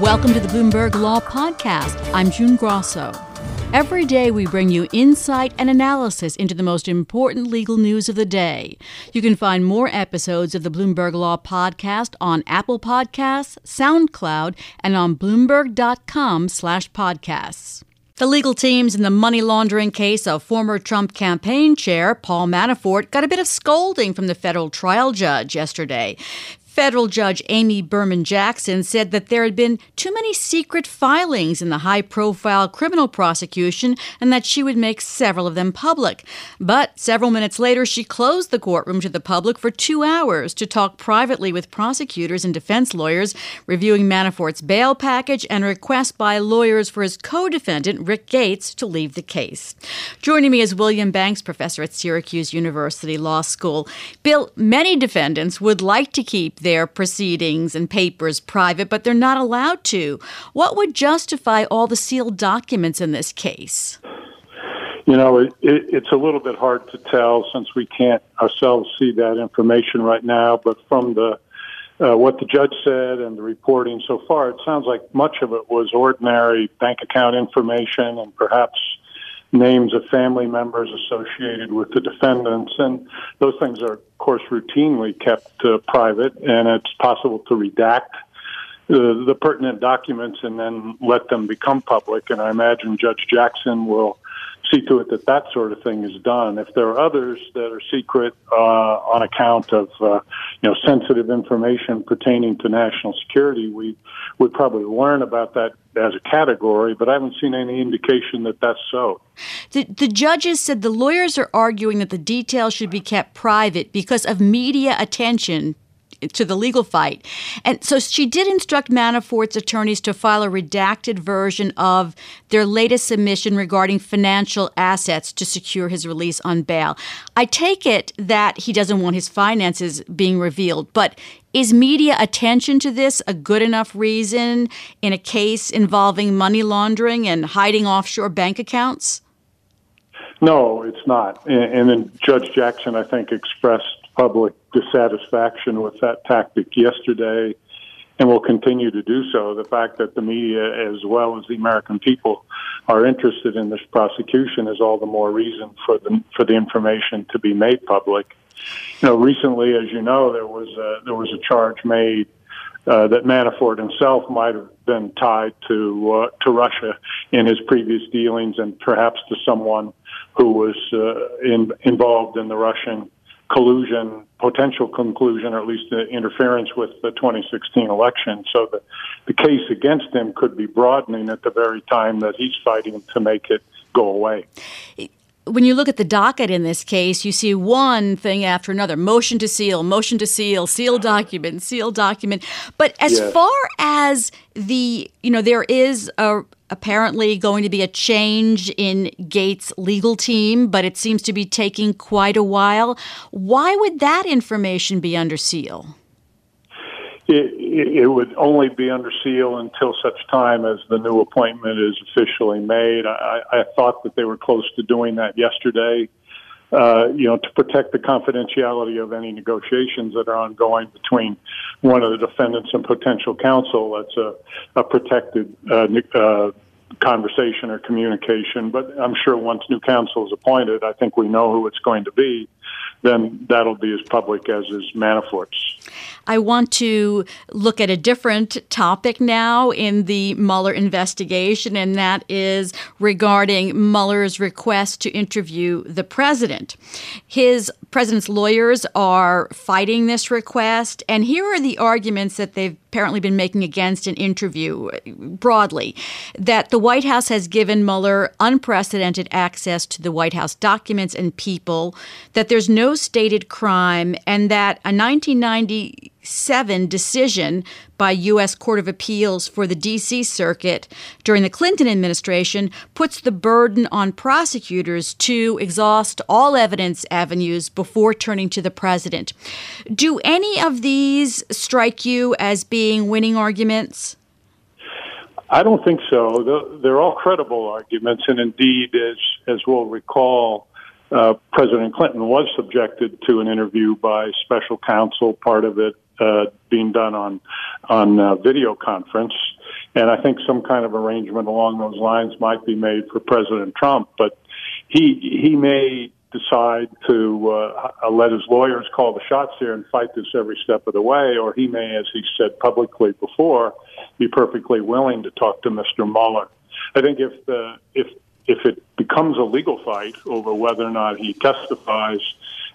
Welcome to the Bloomberg Law Podcast. I'm June Grasso. Every day we bring you insight and analysis into the most important legal news of the day. You can find more episodes of the Bloomberg Law Podcast on Apple Podcasts, SoundCloud, and on bloomberg.com/podcasts. The legal teams in the money laundering case of former Trump campaign chair Paul Manafort got a bit of scolding from the federal trial judge yesterday. Federal Judge Amy Berman Jackson said that there had been too many secret filings in the high profile criminal prosecution and that she would make several of them public. But several minutes later, she closed the courtroom to the public for two hours to talk privately with prosecutors and defense lawyers, reviewing Manafort's bail package and a request by lawyers for his co defendant, Rick Gates, to leave the case. Joining me is William Banks, professor at Syracuse University Law School. Bill, many defendants would like to keep their proceedings and papers private, but they're not allowed to. What would justify all the sealed documents in this case? You know, it, it, it's a little bit hard to tell since we can't ourselves see that information right now. But from the uh, what the judge said and the reporting so far, it sounds like much of it was ordinary bank account information and perhaps names of family members associated with the defendants. And those things are, of course, routinely kept uh, private, and it's possible to redact the, the pertinent documents and then let them become public. And I imagine Judge Jackson will see to it that that sort of thing is done. If there are others that are secret uh, on account of uh, you know sensitive information pertaining to national security, we would probably learn about that as a category. But I haven't seen any indication that that's so. The, the judges said the lawyers are arguing that the details should be kept private because of media attention to the legal fight. And so she did instruct Manafort's attorneys to file a redacted version of their latest submission regarding financial assets to secure his release on bail. I take it that he doesn't want his finances being revealed, but is media attention to this a good enough reason in a case involving money laundering and hiding offshore bank accounts? No, it's not. And, then Judge Jackson, I think, expressed public dissatisfaction with that tactic yesterday and will continue to do so. The fact that the media, as well as the American people, are interested in this prosecution is all the more reason for the for the information to be made public. You know, recently, as you know, there was a, there was a charge made uh, that Manafort himself might have been tied to uh, to Russia in his previous dealings, and perhaps to someone who was uh, in, involved in the Russian collusion, potential conclusion, or at least interference with the 2016 election. So the, the case against him could be broadening at the very time that he's fighting to make it go away when you look at the docket in this case, you see one thing after another motion to seal, motion to seal, seal document, seal document. But as yes. far as the, you know, there is a, apparently going to be a change in Gates' legal team, but it seems to be taking quite a while. Why would that information be under seal? It, it, would only be under seal until such time as the new appointment is officially made. I, I thought that they were close to doing that yesterday. Uh, you know, to protect the confidentiality of any negotiations that are ongoing between one of the defendants and potential counsel. That's a, a protected uh, uh, conversation or communication. But I'm sure once new counsel is appointed, I think we know who it's going to be. Then that'll be as public as is Manafort's. I want to look at a different topic now in the Mueller investigation, and that is regarding Mueller's request to interview the president. His president's lawyers are fighting this request, and here are the arguments that they've apparently been making against an interview broadly that the White House has given Mueller unprecedented access to the White House documents and people, that there's no stated crime, and that a 1990 7 decision by U.S. Court of Appeals for the D.C. Circuit during the Clinton administration puts the burden on prosecutors to exhaust all evidence avenues before turning to the president. Do any of these strike you as being winning arguments? I don't think so. They're all credible arguments, and indeed, as as we'll recall, uh, President Clinton was subjected to an interview by special counsel. Part of it uh, being done on on uh, video conference. And I think some kind of arrangement along those lines might be made for President Trump. But he he may decide to uh, let his lawyers call the shots here and fight this every step of the way, or he may, as he said publicly before, be perfectly willing to talk to Mr. Mueller. I think if the if if it becomes a legal fight over whether or not he testifies,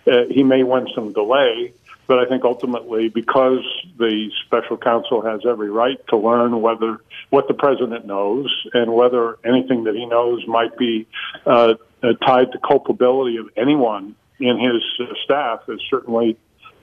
uh, he may win some delay. But I think ultimately, because the special counsel has every right to learn whether what the president knows and whether anything that he knows might be uh, uh, tied to culpability of anyone in his uh, staff, is certainly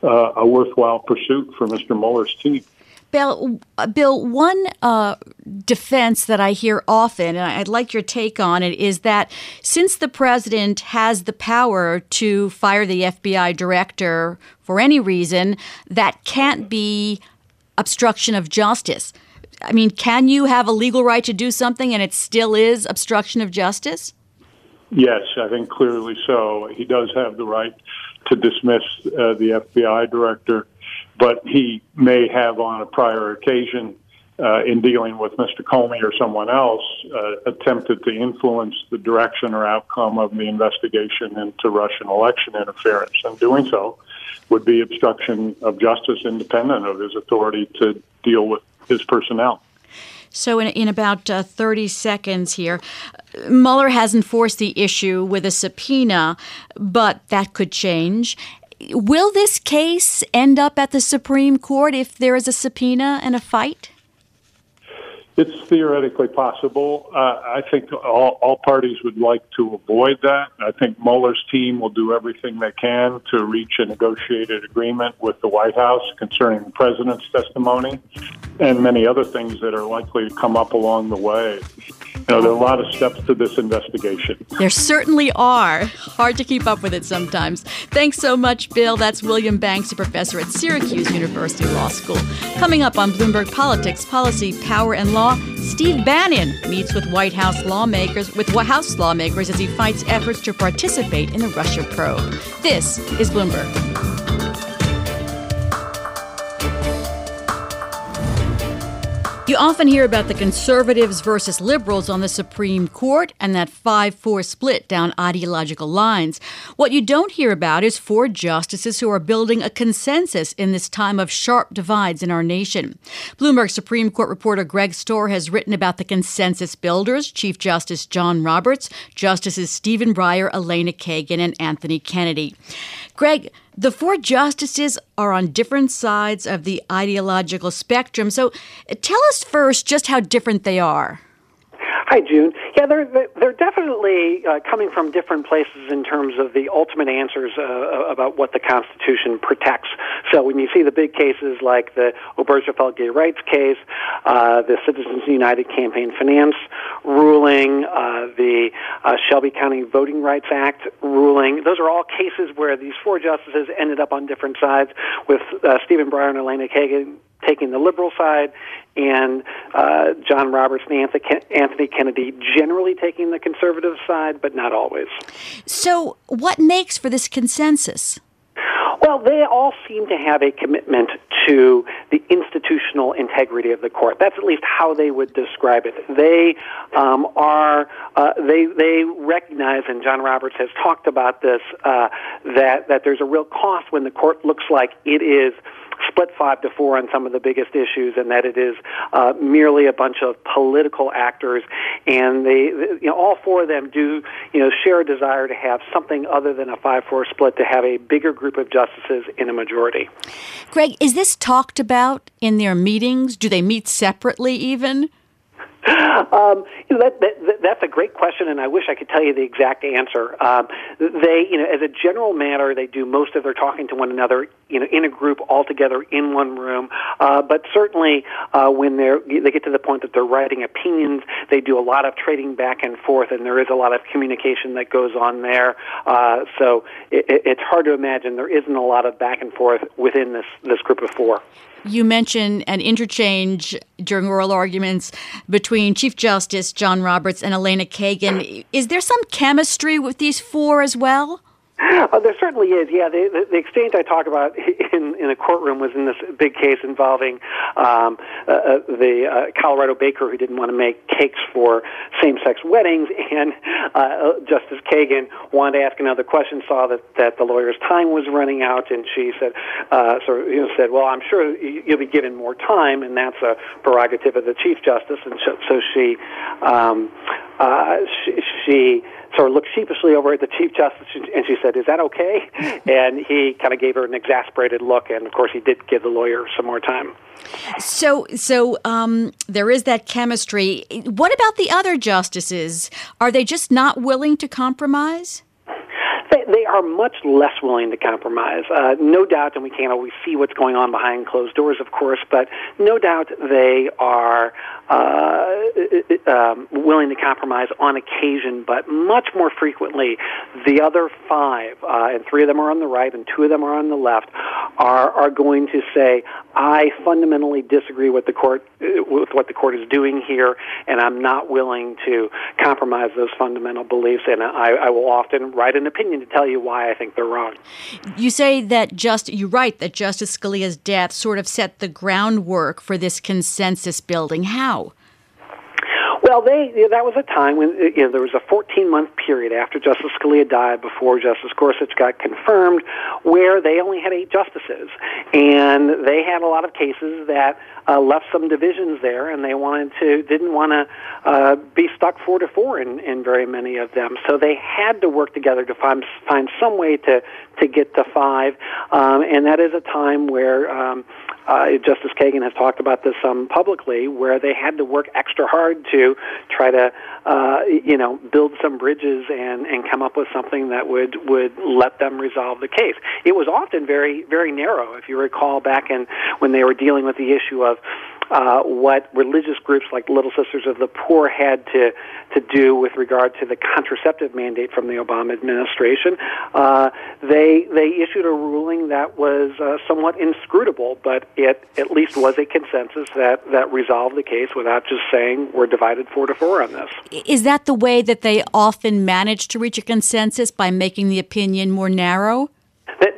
uh, a worthwhile pursuit for Mr. Mueller's team. Bill, Bill, one uh, defense that I hear often, and I'd like your take on it, is that since the president has the power to fire the FBI director for any reason, that can't be obstruction of justice. I mean, can you have a legal right to do something and it still is obstruction of justice? Yes, I think clearly so. He does have the right to dismiss uh, the FBI director but he may have on a prior occasion uh, in dealing with Mr. Comey or someone else uh, attempted to influence the direction or outcome of the investigation into Russian election interference. And doing so would be obstruction of justice independent of his authority to deal with his personnel. So, in, in about uh, 30 seconds here, Mueller has enforced the issue with a subpoena, but that could change. Will this case end up at the Supreme Court if there is a subpoena and a fight? It's theoretically possible. Uh, I think all, all parties would like to avoid that. I think Mueller's team will do everything they can to reach a negotiated agreement with the White House concerning the president's testimony and many other things that are likely to come up along the way. You know, there are a lot of steps to this investigation. There certainly are. Hard to keep up with it sometimes. Thanks so much, Bill. That's William Banks, a professor at Syracuse University Law School. Coming up on Bloomberg Politics, Policy, Power, and Law, Steve Bannon meets with White House lawmakers with White House lawmakers as he fights efforts to participate in the Russia probe. This is Bloomberg. You often hear about the conservatives versus liberals on the Supreme Court and that 5 4 split down ideological lines. What you don't hear about is four justices who are building a consensus in this time of sharp divides in our nation. Bloomberg Supreme Court reporter Greg Stohr has written about the consensus builders Chief Justice John Roberts, Justices Stephen Breyer, Elena Kagan, and Anthony Kennedy. Greg, the four justices are on different sides of the ideological spectrum. So uh, tell us first just how different they are. Hi, June. Yeah, they're they're definitely uh, coming from different places in terms of the ultimate answers uh, about what the Constitution protects. So when you see the big cases like the Obergefell gay rights case, uh, the Citizens United campaign finance ruling, uh, the uh, Shelby County Voting Rights Act ruling, those are all cases where these four justices ended up on different sides, with uh, Stephen Breyer and Elena Kagan taking the liberal side, and uh, John Roberts and Anthony Kennedy generally taking the conservative side, but not always. So, what makes for this consensus? Well, they all seem to have a commitment to the institutional integrity of the court. That's at least how they would describe it. They um, are uh, they they recognize, and John Roberts has talked about this, uh, that that there's a real cost when the court looks like it is split five to four on some of the biggest issues, and that it is uh, merely a bunch of political actors. And they, you know, all four of them do, you know, share a desire to have something other than a five-four split, to have a bigger group of justices in a majority. Greg, is this talked about in their meetings? Do they meet separately, even? Um, you know, that, that, that's a great question, and I wish I could tell you the exact answer. Um, they, you know, as a general matter, they do most of their talking to one another, you know, in a group all together in one room. Uh, but certainly, uh, when they're they get to the point that they're writing opinions, they do a lot of trading back and forth, and there is a lot of communication that goes on there. Uh, so it, it's hard to imagine there isn't a lot of back and forth within this this group of four. You mentioned an interchange during oral arguments between Chief Justice John Roberts and Elena Kagan. Is there some chemistry with these four as well? Uh, there certainly is. Yeah, the, the, exchange I talk about in in a courtroom was in this big case involving um, uh, uh the uh, Colorado baker who didn't want to make cakes for same-sex weddings, and uh, Justice Kagan wanted to ask another question, saw that that the lawyer's time was running out, and she said, uh, of, you know, said, "Well, I'm sure you'll be given more time, and that's a prerogative of the Chief Justice." And so, so she, um, she, she sort of looked sheepishly over at the Chief Justice and she said, Is that okay? And he kind of gave her an exasperated look, and of course, he did give the lawyer some more time. So, so um, there is that chemistry. What about the other justices? Are they just not willing to compromise? They, they are much less willing to compromise. Uh, no doubt, and we can't always see what's going on behind closed doors, of course, but no doubt they are uh, um, willing to compromise on occasion, but much more frequently, the other five, uh, and three of them are on the right and two of them are on the left, are are going to say, "I fundamentally disagree with the court uh, with what the court is doing here, and I'm not willing to compromise those fundamental beliefs." And I, I will often write an opinion to tell you why I think they're wrong. You say that just you write that Justice Scalia's death sort of set the groundwork for this consensus building. How? Well, they you know, that was a time when you know there was a 14 month period after Justice Scalia died before Justice Gorsuch got confirmed, where they only had eight justices, and they had a lot of cases that uh, left some divisions there, and they wanted to didn't want to uh, be stuck four to four in, in very many of them. So they had to work together to find find some way to to get to five, um, and that is a time where. Um, uh, Justice Kagan has talked about this some publicly, where they had to work extra hard to try to, uh, you know, build some bridges and and come up with something that would would let them resolve the case. It was often very very narrow. If you recall back in when they were dealing with the issue of uh, what religious groups like Little Sisters of the Poor had to to do with regard to the contraceptive mandate from the Obama administration. Uh, they they issued a ruling that was uh, somewhat inscrutable, but it at least was a consensus that that resolved the case without just saying we're divided four to four on this. Is that the way that they often manage to reach a consensus by making the opinion more narrow?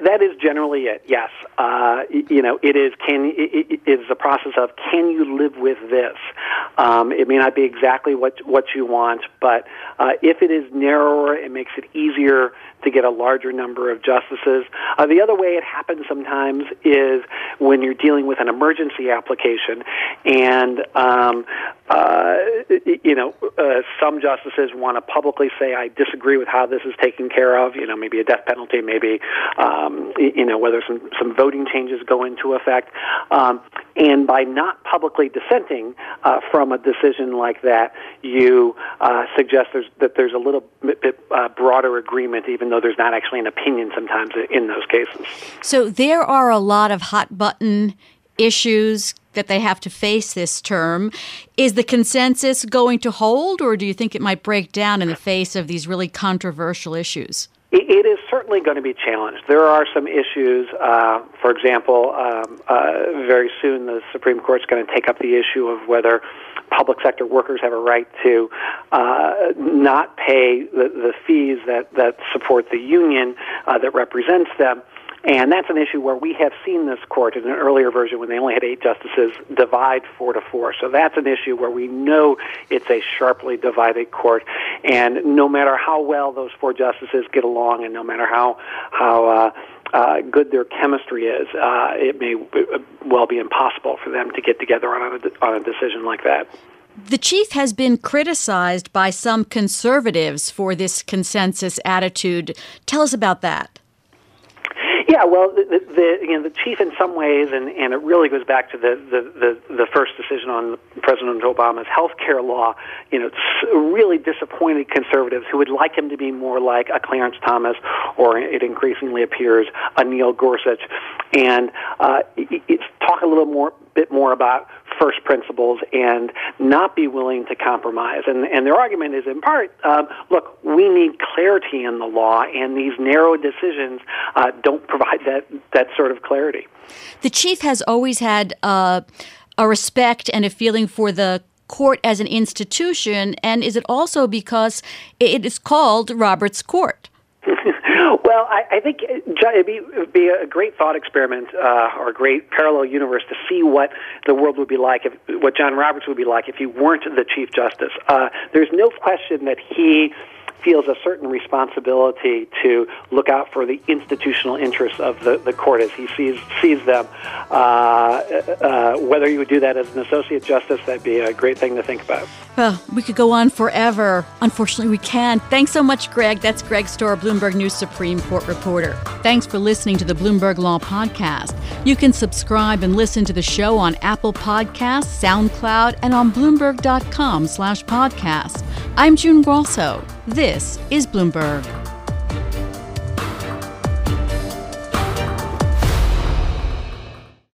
That, is generally it. Yes, uh, you know, it is. Can it, it is a process of can you live with this? Um, it may not be exactly what what you want, but uh, if it is narrower, it makes it easier to get a larger number of justices. Uh, the other way it happens sometimes is when you're dealing with an emergency application, and um, uh, you know, uh, some justices want to publicly say, "I disagree with how this is taken care of." You know, maybe a death penalty, maybe um, you know whether some some voting changes go into effect, um, and by not publicly dissenting uh, from a decision like that, you uh, suggest there's, that there's a little bit uh, broader agreement, even though there's not actually an opinion sometimes in those cases. So there are a lot of hot button issues that they have to face this term. Is the consensus going to hold, or do you think it might break down in the face of these really controversial issues? It is certainly going to be challenged. There are some issues. Uh, for example, um, uh, very soon the Supreme Court is going to take up the issue of whether public sector workers have a right to uh, not pay the, the fees that, that support the union uh, that represents them. And that's an issue where we have seen this court in an earlier version when they only had eight justices divide four to four. So that's an issue where we know it's a sharply divided court. And no matter how well those four justices get along and no matter how, how, uh, uh, good their chemistry is, uh, it may well be impossible for them to get together on a, on a decision like that. The chief has been criticized by some conservatives for this consensus attitude. Tell us about that. Yeah, well, the, the you know the chief in some ways, and, and it really goes back to the, the, the, the first decision on President Obama's health care law. You know, really disappointed conservatives who would like him to be more like a Clarence Thomas, or it increasingly appears a Neil Gorsuch, and uh, it's talk a little more bit more about first principles and not be willing to compromise. And, and their argument is in part, um, look, we need clarity in the law, and these narrow decisions uh, don't provide that, that sort of clarity. The chief has always had uh, a respect and a feeling for the court as an institution, and is it also because it is called Robert's Court? Well, I, I think it'd be, be, a great thought experiment uh, or a great parallel universe to see what the world would be like, if, what John Roberts would be like if he weren't the Chief Justice. Uh, there's no question that he feels a certain responsibility to look out for the institutional interests of the, the court as he sees sees them. Uh, uh, whether you would do that as an associate justice, that'd be a great thing to think about. We could go on forever. Unfortunately, we can. Thanks so much, Greg. That's Greg Stohr, Bloomberg News Supreme Court reporter. Thanks for listening to the Bloomberg Law Podcast. You can subscribe and listen to the show on Apple Podcasts, SoundCloud, and on Bloomberg.com slash podcast. I'm June Grasso. This is Bloomberg.